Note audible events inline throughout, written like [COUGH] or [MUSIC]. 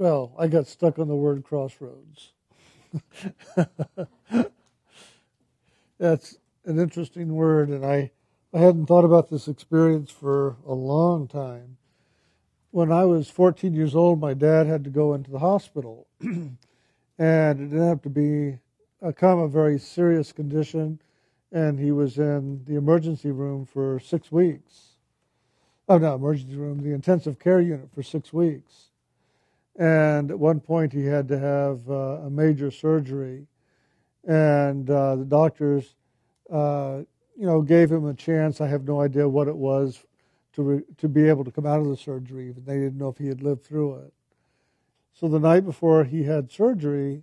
well, I got stuck on the word crossroads. [LAUGHS] That's an interesting word, and I, I hadn't thought about this experience for a long time. When I was 14 years old, my dad had to go into the hospital, [CLEARS THROAT] and it didn't have to be a come a very serious condition, and he was in the emergency room for six weeks. Oh, no, emergency room, the intensive care unit for six weeks. And at one point, he had to have uh, a major surgery, and uh, the doctors, uh, you know, gave him a chance. I have no idea what it was to re- to be able to come out of the surgery. Even they didn't know if he had lived through it. So the night before he had surgery,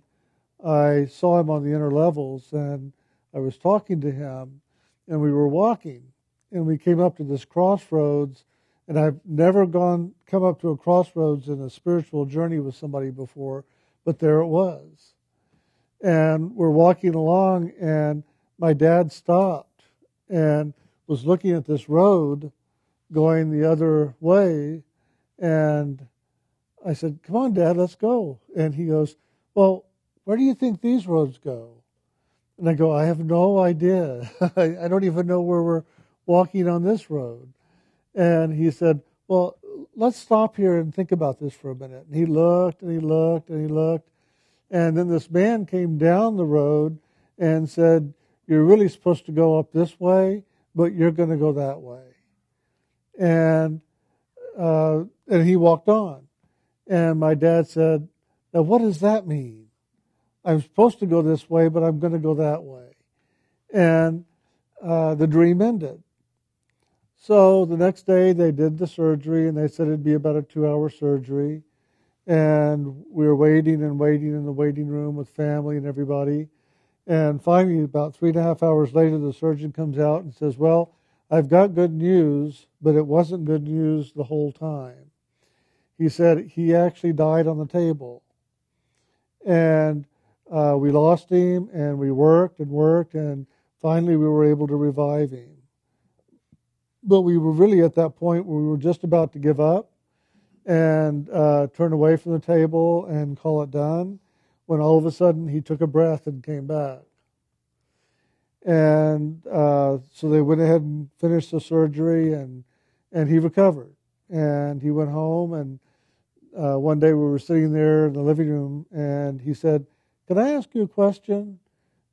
I saw him on the inner levels, and I was talking to him, and we were walking, and we came up to this crossroads. And I've never gone come up to a crossroads in a spiritual journey with somebody before, but there it was. And we're walking along, and my dad stopped and was looking at this road going the other way. And I said, Come on, Dad, let's go. And he goes, Well, where do you think these roads go? And I go, I have no idea. [LAUGHS] I don't even know where we're walking on this road. And he said, Well, let's stop here and think about this for a minute. And he looked and he looked and he looked. And then this man came down the road and said, You're really supposed to go up this way, but you're going to go that way and uh, and he walked on. And my dad said, "Now, what does that mean? I'm supposed to go this way, but I'm going to go that way." And uh, the dream ended. So the next day they did the surgery, and they said it'd be about a two-hour surgery. And we were waiting and waiting in the waiting room with family and everybody. And finally, about three and a half hours later, the surgeon comes out and says, "Well." I've got good news, but it wasn't good news the whole time. He said he actually died on the table. And uh, we lost him, and we worked and worked, and finally we were able to revive him. But we were really at that point where we were just about to give up and uh, turn away from the table and call it done when all of a sudden he took a breath and came back. And uh, so they went ahead and finished the surgery, and and he recovered. And he went home, and uh, one day we were sitting there in the living room, and he said, "Can I ask you a question?"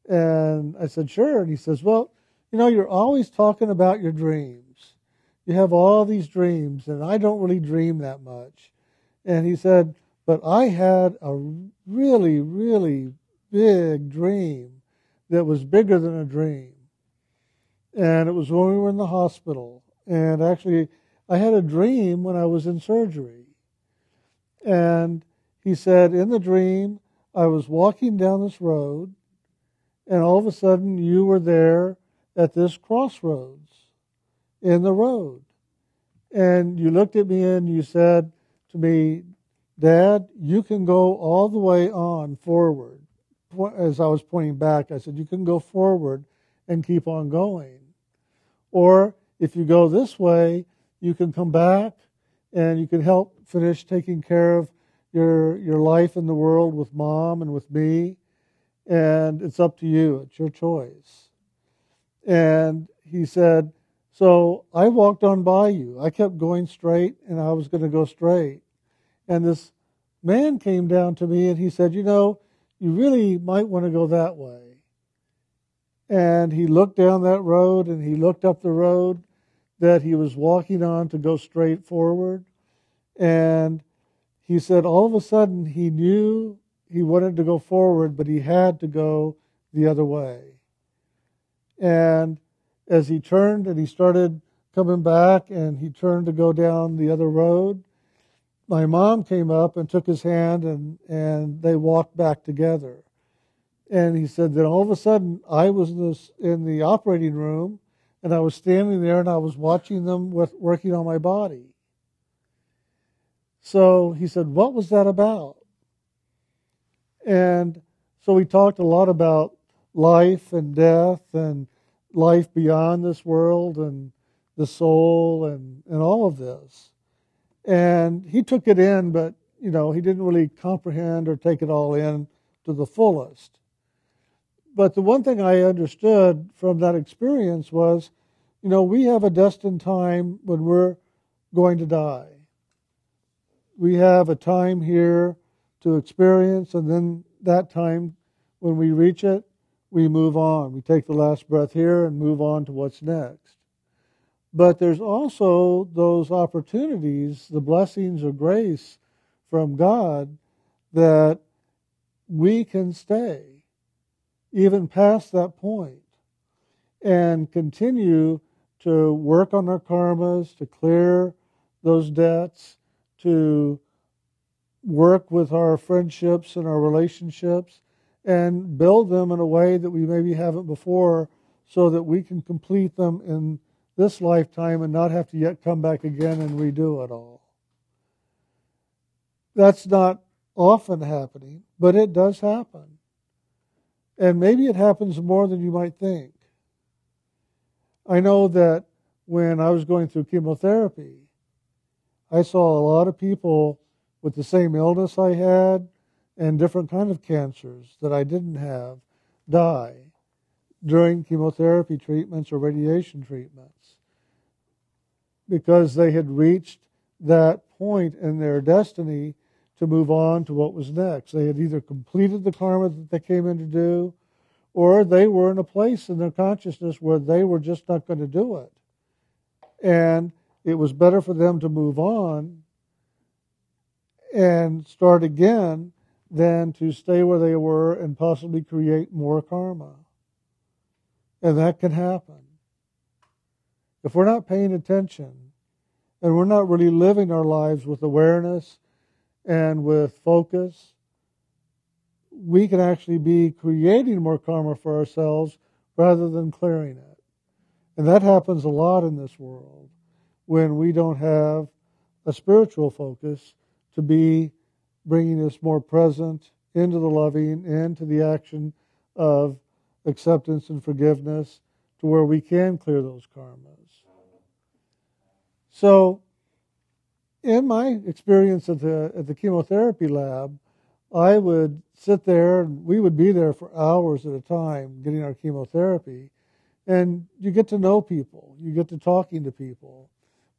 And I said, "Sure." And he says, "Well, you know, you're always talking about your dreams. You have all these dreams, and I don't really dream that much." And he said, "But I had a really, really big dream." that was bigger than a dream. And it was when we were in the hospital. And actually, I had a dream when I was in surgery. And he said, in the dream, I was walking down this road, and all of a sudden, you were there at this crossroads in the road. And you looked at me and you said to me, Dad, you can go all the way on forward as I was pointing back, I said, you can go forward and keep on going. Or if you go this way, you can come back and you can help finish taking care of your, your life in the world with mom and with me. And it's up to you. It's your choice. And he said, so I walked on by you. I kept going straight and I was going to go straight. And this man came down to me and he said, you know, you really might want to go that way. And he looked down that road and he looked up the road that he was walking on to go straight forward. And he said all of a sudden he knew he wanted to go forward, but he had to go the other way. And as he turned and he started coming back and he turned to go down the other road, my mom came up and took his hand and, and they walked back together. And he said that all of a sudden I was in, this, in the operating room and I was standing there and I was watching them with, working on my body. So he said, What was that about? And so we talked a lot about life and death and life beyond this world and the soul and, and all of this. And he took it in, but you know, he didn't really comprehend or take it all in to the fullest. But the one thing I understood from that experience was, you know, we have a destined time when we're going to die. We have a time here to experience, and then that time, when we reach it, we move on. We take the last breath here and move on to what's next. But there's also those opportunities, the blessings of grace from God, that we can stay even past that point and continue to work on our karmas, to clear those debts, to work with our friendships and our relationships, and build them in a way that we maybe haven't before so that we can complete them in this lifetime and not have to yet come back again and redo it all. That's not often happening, but it does happen. And maybe it happens more than you might think. I know that when I was going through chemotherapy, I saw a lot of people with the same illness I had and different kind of cancers that I didn't have die during chemotherapy treatments or radiation treatments because they had reached that point in their destiny to move on to what was next. They had either completed the karma that they came in to do, or they were in a place in their consciousness where they were just not going to do it. And it was better for them to move on and start again than to stay where they were and possibly create more karma. And that can happen. If we're not paying attention and we're not really living our lives with awareness and with focus, we can actually be creating more karma for ourselves rather than clearing it. And that happens a lot in this world when we don't have a spiritual focus to be bringing us more present into the loving, into the action of acceptance and forgiveness to where we can clear those karmas. So, in my experience at the at the chemotherapy lab, I would sit there and we would be there for hours at a time getting our chemotherapy, and you get to know people, you get to talking to people,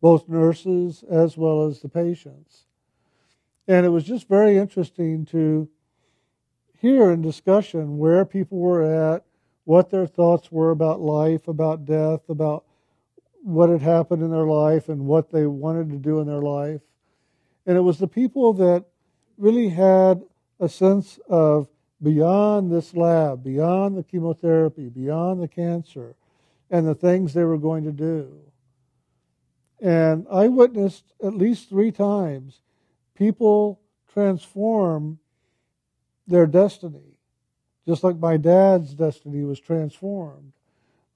both nurses as well as the patients, and it was just very interesting to hear in discussion where people were at, what their thoughts were about life, about death, about what had happened in their life and what they wanted to do in their life. And it was the people that really had a sense of beyond this lab, beyond the chemotherapy, beyond the cancer, and the things they were going to do. And I witnessed at least three times people transform their destiny, just like my dad's destiny was transformed.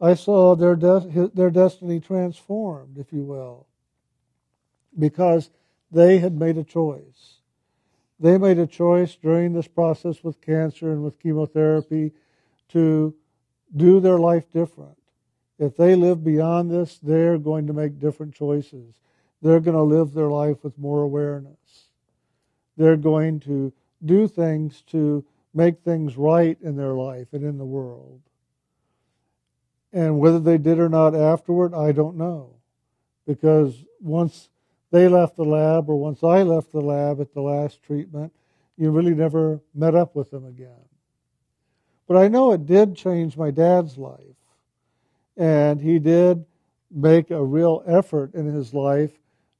I saw their, de- their destiny transformed, if you will, because they had made a choice. They made a choice during this process with cancer and with chemotherapy to do their life different. If they live beyond this, they're going to make different choices. They're going to live their life with more awareness. They're going to do things to make things right in their life and in the world. And whether they did or not afterward, I don't know. Because once they left the lab, or once I left the lab at the last treatment, you really never met up with them again. But I know it did change my dad's life. And he did make a real effort in his life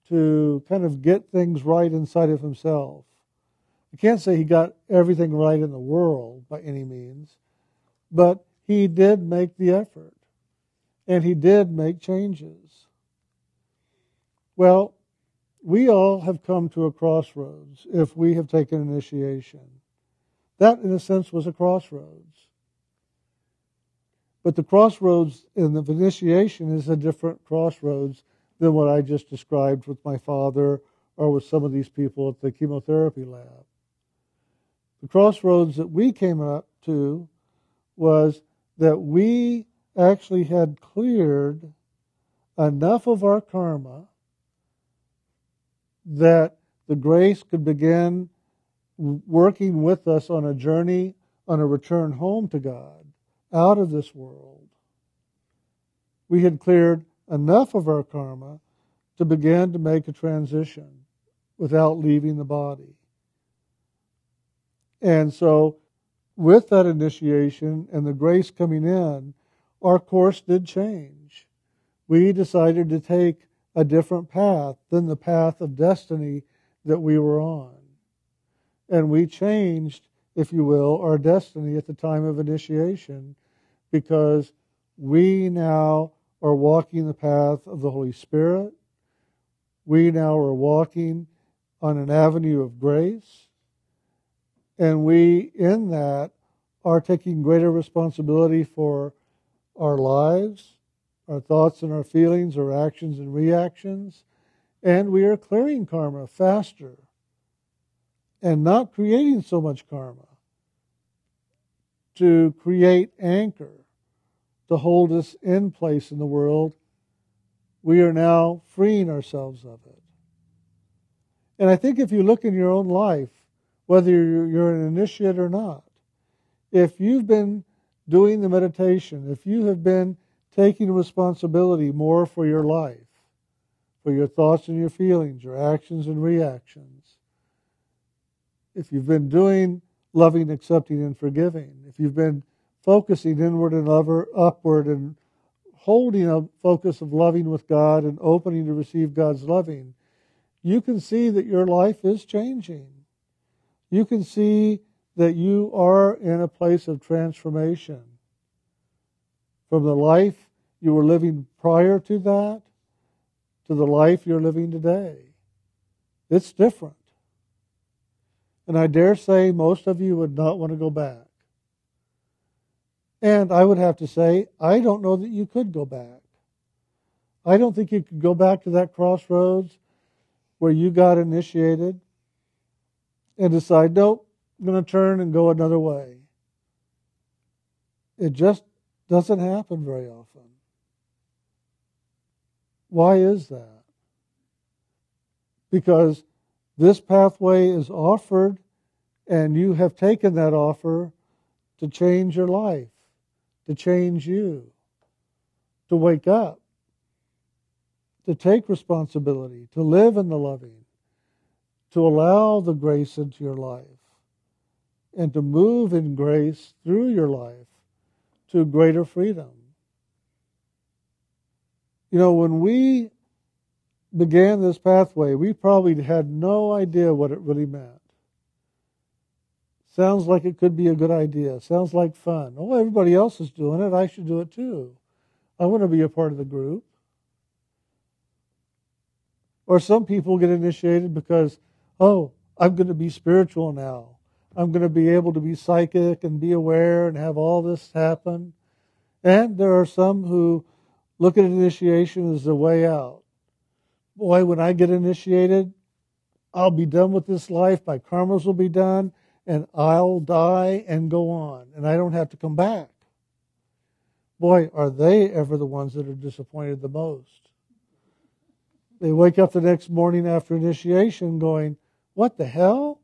to kind of get things right inside of himself. I can't say he got everything right in the world by any means, but he did make the effort and he did make changes. Well, we all have come to a crossroads if we have taken initiation. That, in a sense, was a crossroads. But the crossroads in the initiation is a different crossroads than what I just described with my father or with some of these people at the chemotherapy lab. The crossroads that we came up to was that we actually had cleared enough of our karma that the grace could begin working with us on a journey, on a return home to God, out of this world. We had cleared enough of our karma to begin to make a transition without leaving the body. And so, with that initiation and the grace coming in, our course did change. We decided to take a different path than the path of destiny that we were on. And we changed, if you will, our destiny at the time of initiation because we now are walking the path of the Holy Spirit. We now are walking on an avenue of grace. And we, in that, are taking greater responsibility for our lives, our thoughts and our feelings, our actions and reactions. And we are clearing karma faster and not creating so much karma to create anchor to hold us in place in the world. We are now freeing ourselves of it. And I think if you look in your own life, whether you're an initiate or not, if you've been doing the meditation, if you have been taking responsibility more for your life, for your thoughts and your feelings, your actions and reactions, if you've been doing loving, accepting, and forgiving, if you've been focusing inward and upward and holding a focus of loving with God and opening to receive God's loving, you can see that your life is changing. You can see that you are in a place of transformation. From the life you were living prior to that to the life you're living today. It's different. And I dare say most of you would not want to go back. And I would have to say, I don't know that you could go back. I don't think you could go back to that crossroads where you got initiated and decide, nope, I'm going to turn and go another way. It just doesn't happen very often. Why is that? Because this pathway is offered, and you have taken that offer to change your life, to change you, to wake up to take responsibility, to live in the loving, to allow the grace into your life, and to move in grace through your life to greater freedom. You know, when we began this pathway, we probably had no idea what it really meant. Sounds like it could be a good idea. Sounds like fun. Oh, everybody else is doing it. I should do it too. I want to be a part of the group. Or some people get initiated because, oh, I'm going to be spiritual now. I'm going to be able to be psychic and be aware and have all this happen. And there are some who look at initiation as a way out. Boy, when I get initiated, I'll be done with this life. My karmas will be done, and I'll die and go on, and I don't have to come back. Boy, are they ever the ones that are disappointed the most. They wake up the next morning after initiation going, What the hell?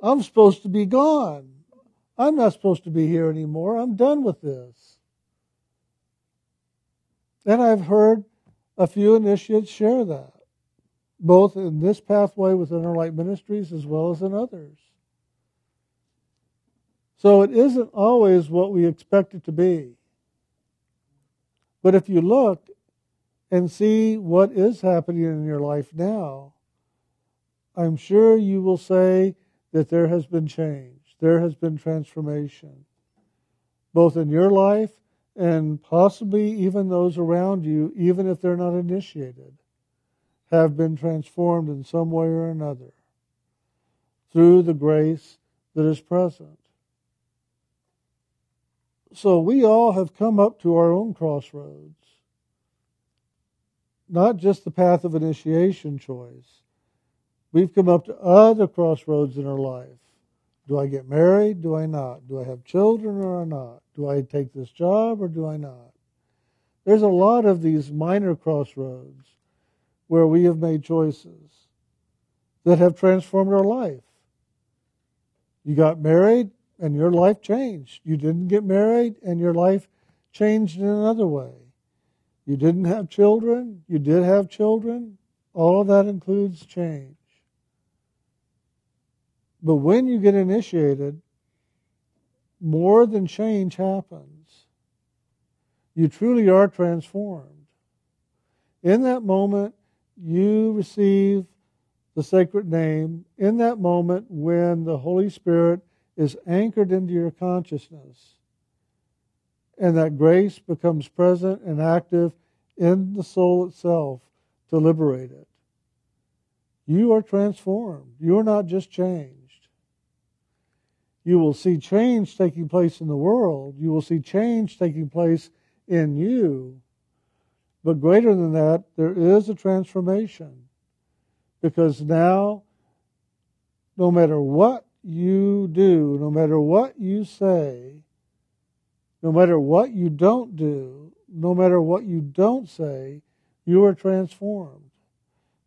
I'm supposed to be gone. I'm not supposed to be here anymore. I'm done with this. And I've heard a few initiates share that, both in this pathway with Inner Light Ministries as well as in others. So it isn't always what we expect it to be. But if you look and see what is happening in your life now, I'm sure you will say that there has been change, there has been transformation, both in your life and possibly even those around you, even if they're not initiated, have been transformed in some way or another through the grace that is present. So we all have come up to our own crossroads not just the path of initiation choice. We've come up to other crossroads in our life. Do I get married? Do I not? Do I have children or not? Do I take this job or do I not? There's a lot of these minor crossroads where we have made choices. that have transformed our life. You got married and your life changed. You didn't get married and your life changed in another way. You didn't have children, you did have children. All of that includes change. But when you get initiated, more than change happens. You truly are transformed. In that moment, you receive the sacred name. In that moment, when the Holy Spirit is anchored into your consciousness, and that grace becomes present and active in the soul itself to liberate it. You are transformed. You are not just changed. You will see change taking place in the world. You will see change taking place in you. But greater than that, there is a transformation. Because now, no matter what you do, no matter what you say, no matter what you don't do, no matter what you don't say, you are transformed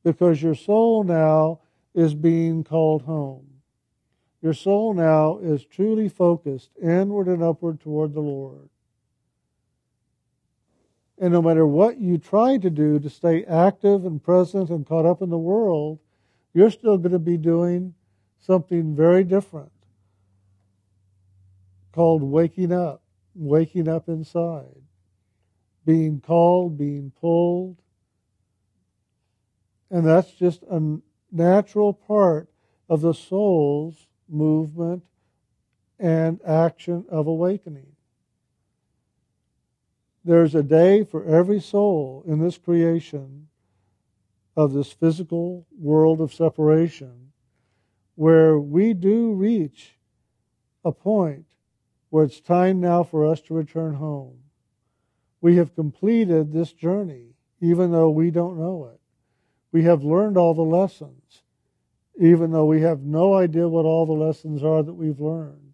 because your soul now is being called home. Your soul now is truly focused inward and upward toward the Lord. And no matter what you try to do to stay active and present and caught up in the world, you're still going to be doing something very different called waking up waking up inside, being called, being pulled. And that's just a natural part of the soul's movement and action of awakening. There's a day for every soul in this creation of this physical world of separation where we do reach a point where it's time now for us to return home. We have completed this journey, even though we don't know it. We have learned all the lessons, even though we have no idea what all the lessons are that we've learned.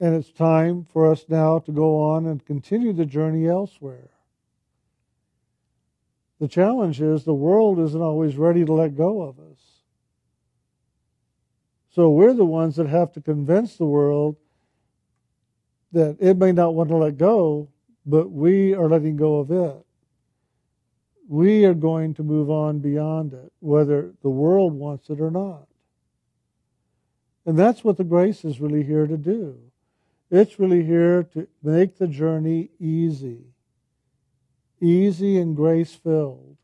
And it's time for us now to go on and continue the journey elsewhere. The challenge is the world isn't always ready to let go of us. So we're the ones that have to convince the world that it may not want to let go, but we are letting go of it. We are going to move on beyond it, whether the world wants it or not. And that's what the grace is really here to do. It's really here to make the journey easy, easy and grace filled,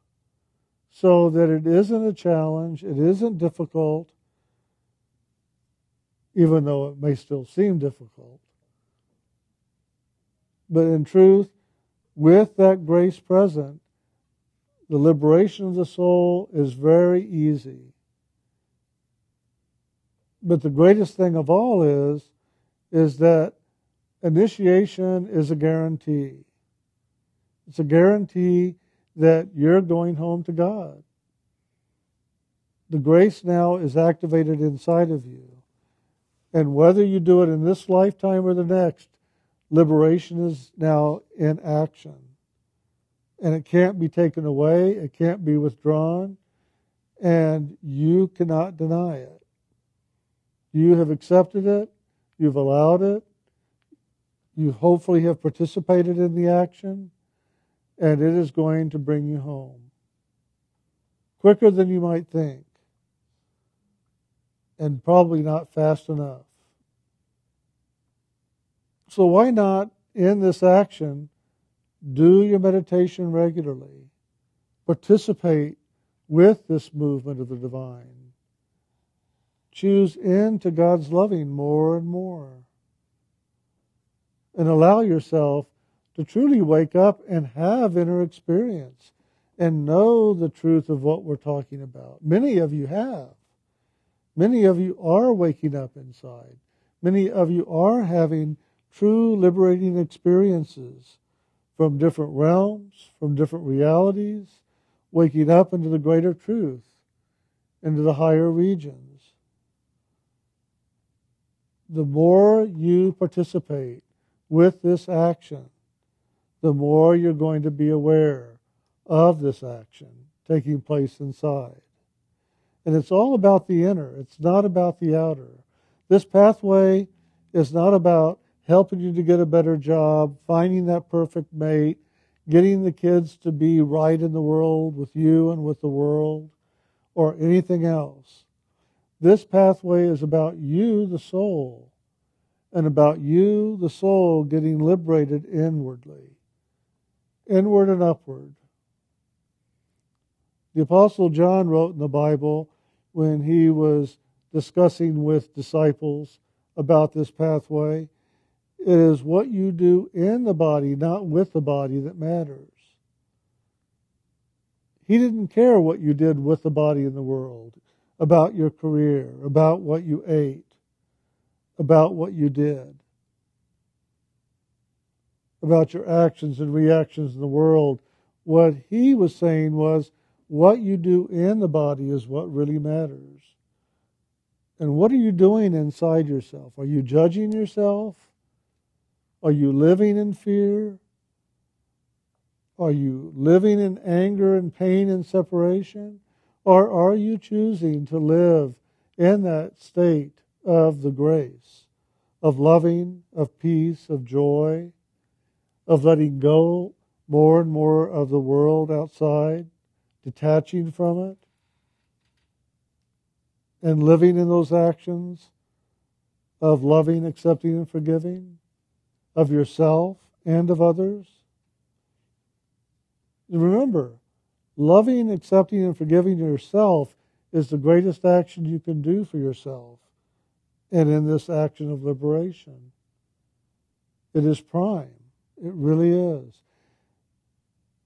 so that it isn't a challenge, it isn't difficult, even though it may still seem difficult. But in truth, with that grace present, the liberation of the soul is very easy. But the greatest thing of all is, is that initiation is a guarantee. It's a guarantee that you're going home to God. The grace now is activated inside of you. And whether you do it in this lifetime or the next, liberation is now in action. And it can't be taken away, it can't be withdrawn, and you cannot deny it. You have accepted it, you've allowed it, you hopefully have participated in the action, and it is going to bring you home. Quicker than you might think and probably not fast enough. So, why not in this action do your meditation regularly? Participate with this movement of the divine. Choose into God's loving more and more. And allow yourself to truly wake up and have inner experience and know the truth of what we're talking about. Many of you have. Many of you are waking up inside. Many of you are having true liberating experiences from different realms, from different realities, waking up into the greater truth, into the higher regions. The more you participate with this action, the more you're going to be aware of this action taking place inside. And it's all about the inner, it's not about the outer. This pathway is not about helping you to get a better job, finding that perfect mate, getting the kids to be right in the world with you and with the world, or anything else. This pathway is about you, the soul, and about you, the soul, getting liberated inwardly, inward and upward. The Apostle John wrote in the Bible when he was discussing with disciples about this pathway. It is what you do in the body, not with the body, that matters. He didn't care what you did with the body in the world, about your career, about what you ate, about what you did, about your actions and reactions in the world. What he was saying was, what you do in the body is what really matters. And what are you doing inside yourself? Are you judging yourself? Are you living in fear? Are you living in anger and pain and separation? Or are you choosing to live in that state of the grace, of loving, of peace, of joy, of letting go more and more of the world outside, detaching from it, and living in those actions of loving, accepting, and forgiving of yourself and of others? Remember, loving, accepting, and forgiving yourself is the greatest action you can do for yourself and in this action of liberation. It is prime. It really is.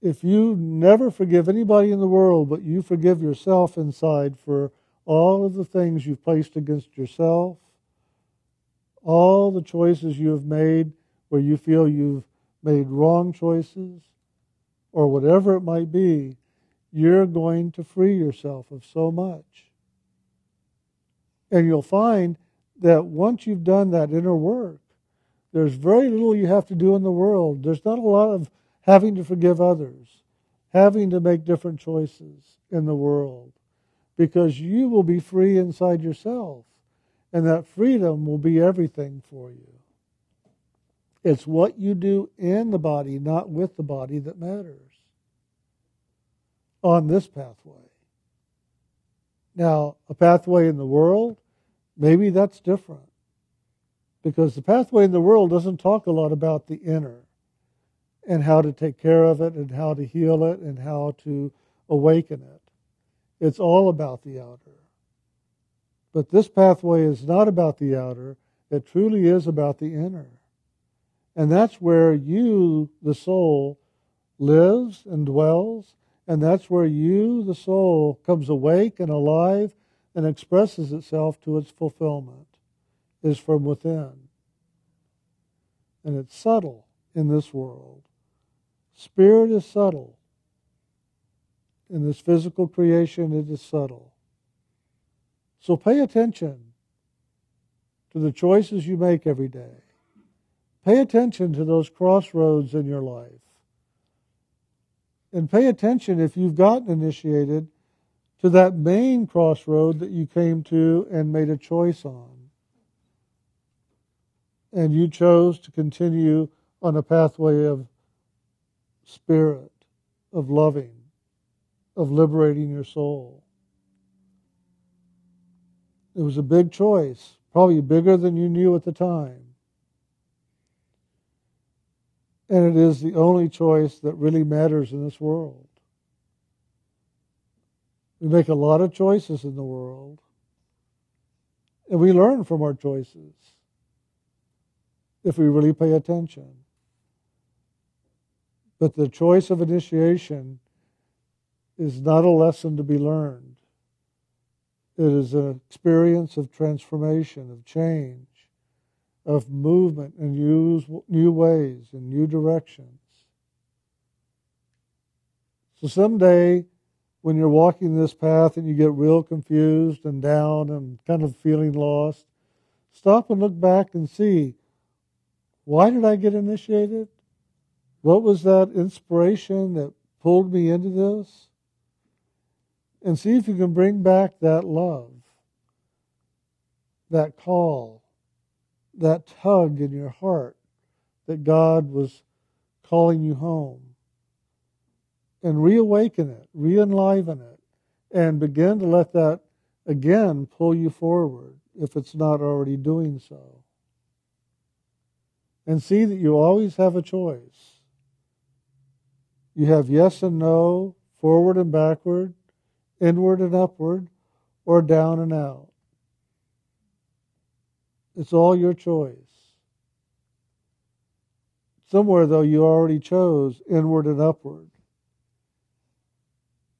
If you never forgive anybody in the world, but you forgive yourself inside for all of the things you've placed against yourself, all the choices you have made where you feel you've made wrong choices, or whatever it might be, you're going to free yourself of so much. And you'll find that once you've done that inner work, there's very little you have to do in the world. There's not a lot of having to forgive others, having to make different choices in the world, because you will be free inside yourself, and that freedom will be everything for you. It's what you do in the body, not with the body, that matters on this pathway. Now, a pathway in the world, maybe that's different. Because the pathway in the world doesn't talk a lot about the inner and how to take care of it and how to heal it and how to awaken it. It's all about the outer. But this pathway is not about the outer, it truly is about the inner. And that's where you, the soul, lives and dwells. And that's where you, the soul, comes awake and alive and expresses itself to its fulfillment, is from within. And it's subtle in this world. Spirit is subtle. In this physical creation, it is subtle. So pay attention to the choices you make every day. Pay attention to those crossroads in your life. And pay attention if you've gotten initiated to that main crossroad that you came to and made a choice on. And you chose to continue on a pathway of spirit, of loving, of liberating your soul. It was a big choice, probably bigger than you knew at the time. And it is the only choice that really matters in this world. We make a lot of choices in the world. And we learn from our choices if we really pay attention. But the choice of initiation is not a lesson to be learned. It is an experience of transformation, of change of movement and use new ways and new directions. So someday, when you're walking this path and you get real confused and down and kind of feeling lost, stop and look back and see why did I get initiated? What was that inspiration that pulled me into this? and see if you can bring back that love, that call, that tug in your heart that God was calling you home. And reawaken it, re-enliven it, and begin to let that again pull you forward if it's not already doing so. And see that you always have a choice. You have yes and no, forward and backward, inward and upward, or down and out. It's all your choice. Somewhere, though, you already chose inward and upward.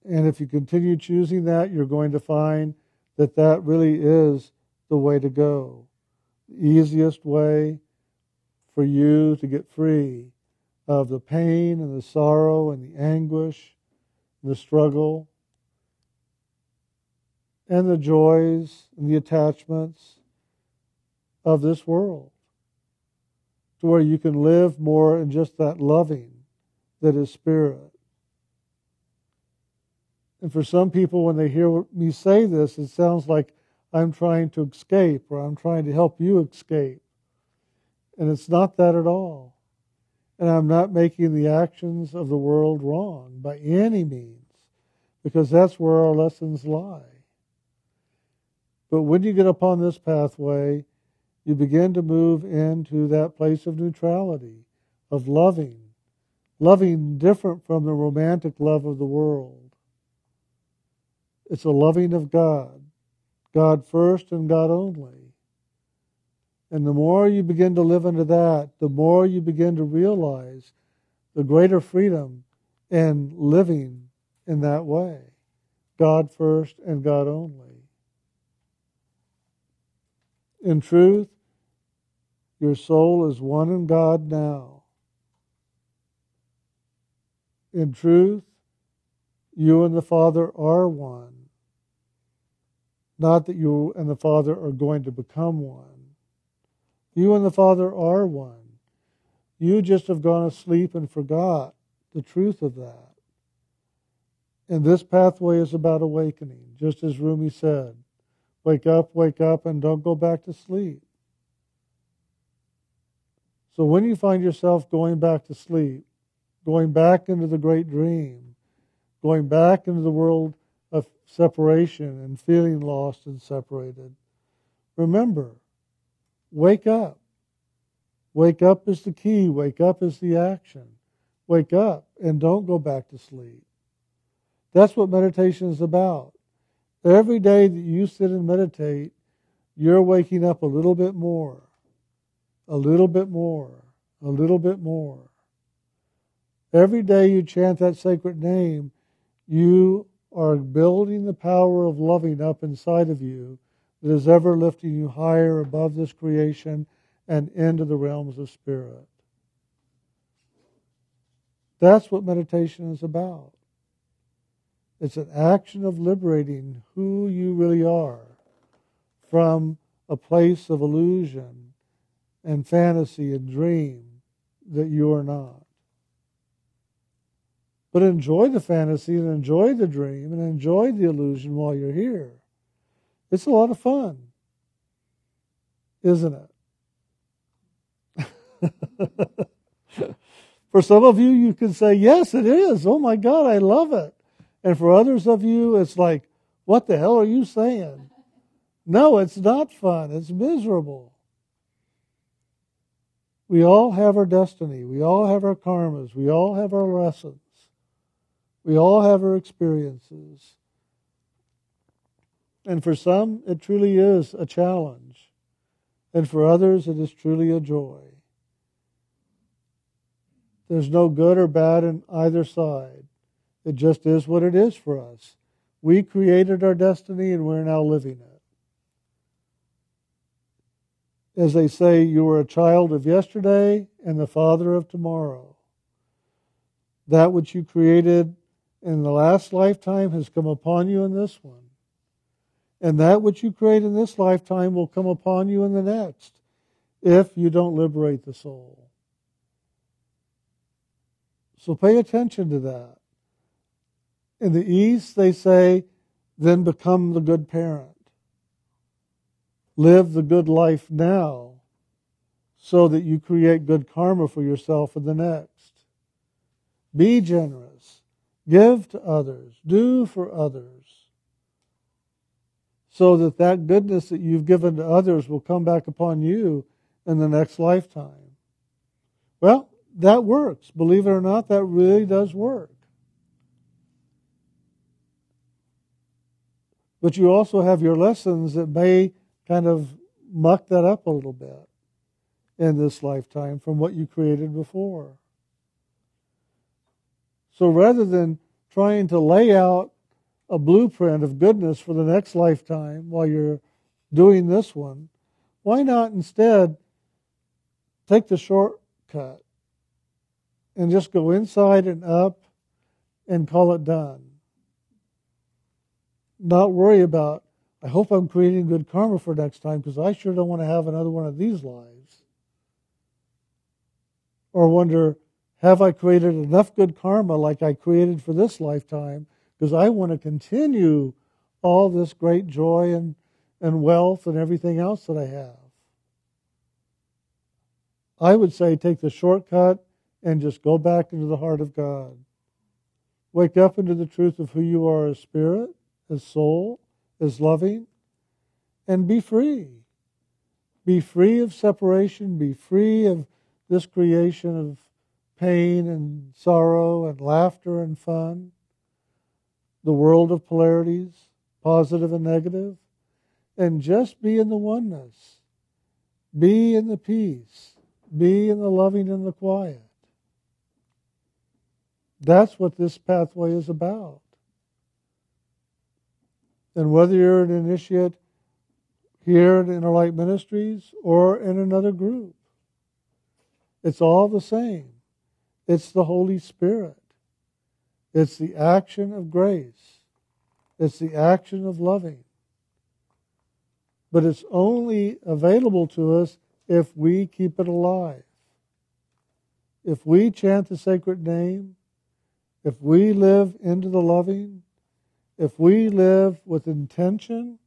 And if you continue choosing that, you're going to find that that really is the way to go. The easiest way for you to get free of the pain and the sorrow and the anguish, and the struggle, and the joys and the attachments of this world. To where you can live more in just that loving that is spirit. And for some people, when they hear me say this, it sounds like I'm trying to escape or I'm trying to help you escape. And it's not that at all. And I'm not making the actions of the world wrong by any means, because that's where our lessons lie. But when you get upon this pathway, you begin to move into that place of neutrality, of loving, loving different from the romantic love of the world. It's a loving of God, God first and God only. And the more you begin to live into that, the more you begin to realize the greater freedom in living in that way. God first and God only. In truth, your soul is one in God now. In truth, you and the Father are one. Not that you and the Father are going to become one. You and the Father are one. You just have gone asleep and forgot the truth of that. And this pathway is about awakening, just as Rumi said. Wake up, wake up, and don't go back to sleep. So when you find yourself going back to sleep, going back into the great dream, going back into the world of separation and feeling lost and separated, remember, wake up. Wake up is the key. Wake up is the action. Wake up and don't go back to sleep. That's what meditation is about. Every day that you sit and meditate, you're waking up a little bit more, a little bit more, a little bit more. Every day you chant that sacred name, you are building the power of loving up inside of you that is ever lifting you higher above this creation and into the realms of spirit. That's what meditation is about. It's an action of liberating who you really are from a place of illusion and fantasy and dream that you are not. But enjoy the fantasy and enjoy the dream and enjoy the illusion while you're here. It's a lot of fun, isn't it? [LAUGHS] For some of you, you can say, Yes, it is. Oh my God, I love it. And for others of you, it's like, what the hell are you saying? No, it's not fun. It's miserable. We all have our destiny. We all have our karmas. We all have our lessons. We all have our experiences. And for some, it truly is a challenge. And for others, it is truly a joy. There's no good or bad in either side. It just is what it is for us. We created our destiny and we're now living it. As they say, you are a child of yesterday and the father of tomorrow. That which you created in the last lifetime has come upon you in this one. And that which you create in this lifetime will come upon you in the next if you don't liberate the soul. So pay attention to that. In the East, they say then become the good parent. Live the good life now so that you create good karma for yourself in the next. Be generous. Give to others. Do for others. So that that goodness that you've given to others will come back upon you in the next lifetime. Well, that works. Believe it or not, that really does work. But you also have your lessons that may kind of muck that up a little bit in this lifetime from what you created before. So rather than trying to lay out a blueprint of goodness for the next lifetime while you're doing this one, why not instead take the shortcut and just go inside and up and call it done? Not worry about, I hope I'm creating good karma for next time because I sure don't want to have another one of these lives. Or wonder, have I created enough good karma like I created for this lifetime? Because I want to continue all this great joy and, and wealth and everything else that I have. I would say take the shortcut and just go back into the heart of God. Wake up into the truth of who you are as spirit, as soul, as loving, and be free. Be free of separation, be free of this creation of pain and sorrow and laughter and fun, the world of polarities, positive and negative, and just be in the oneness. Be in the peace. Be in the loving and the quiet. That's what this pathway is about. And whether you're an initiate here in Inner Light Ministries or in another group, it's all the same. It's the Holy Spirit. It's the action of grace. It's the action of loving. But it's only available to us if we keep it alive. If we chant the sacred name, if we live into the loving, if we live with intention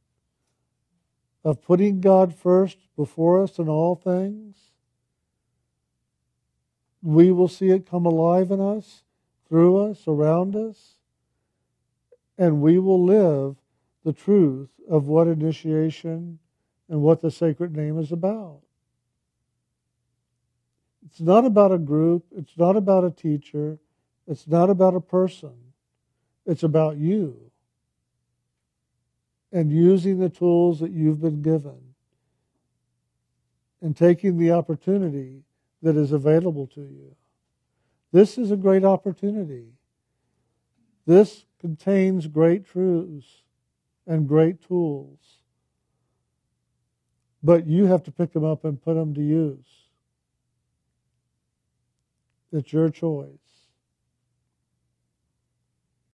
of putting God first before us in all things, we will see it come alive in us, through us, around us, and we will live the truth of what initiation and what the sacred name is about. It's not about a group, it's not about a teacher, it's not about a person, it's about you and using the tools that you've been given and taking the opportunity that is available to you. This is a great opportunity. This contains great truths and great tools. But you have to pick them up and put them to use. It's your choice.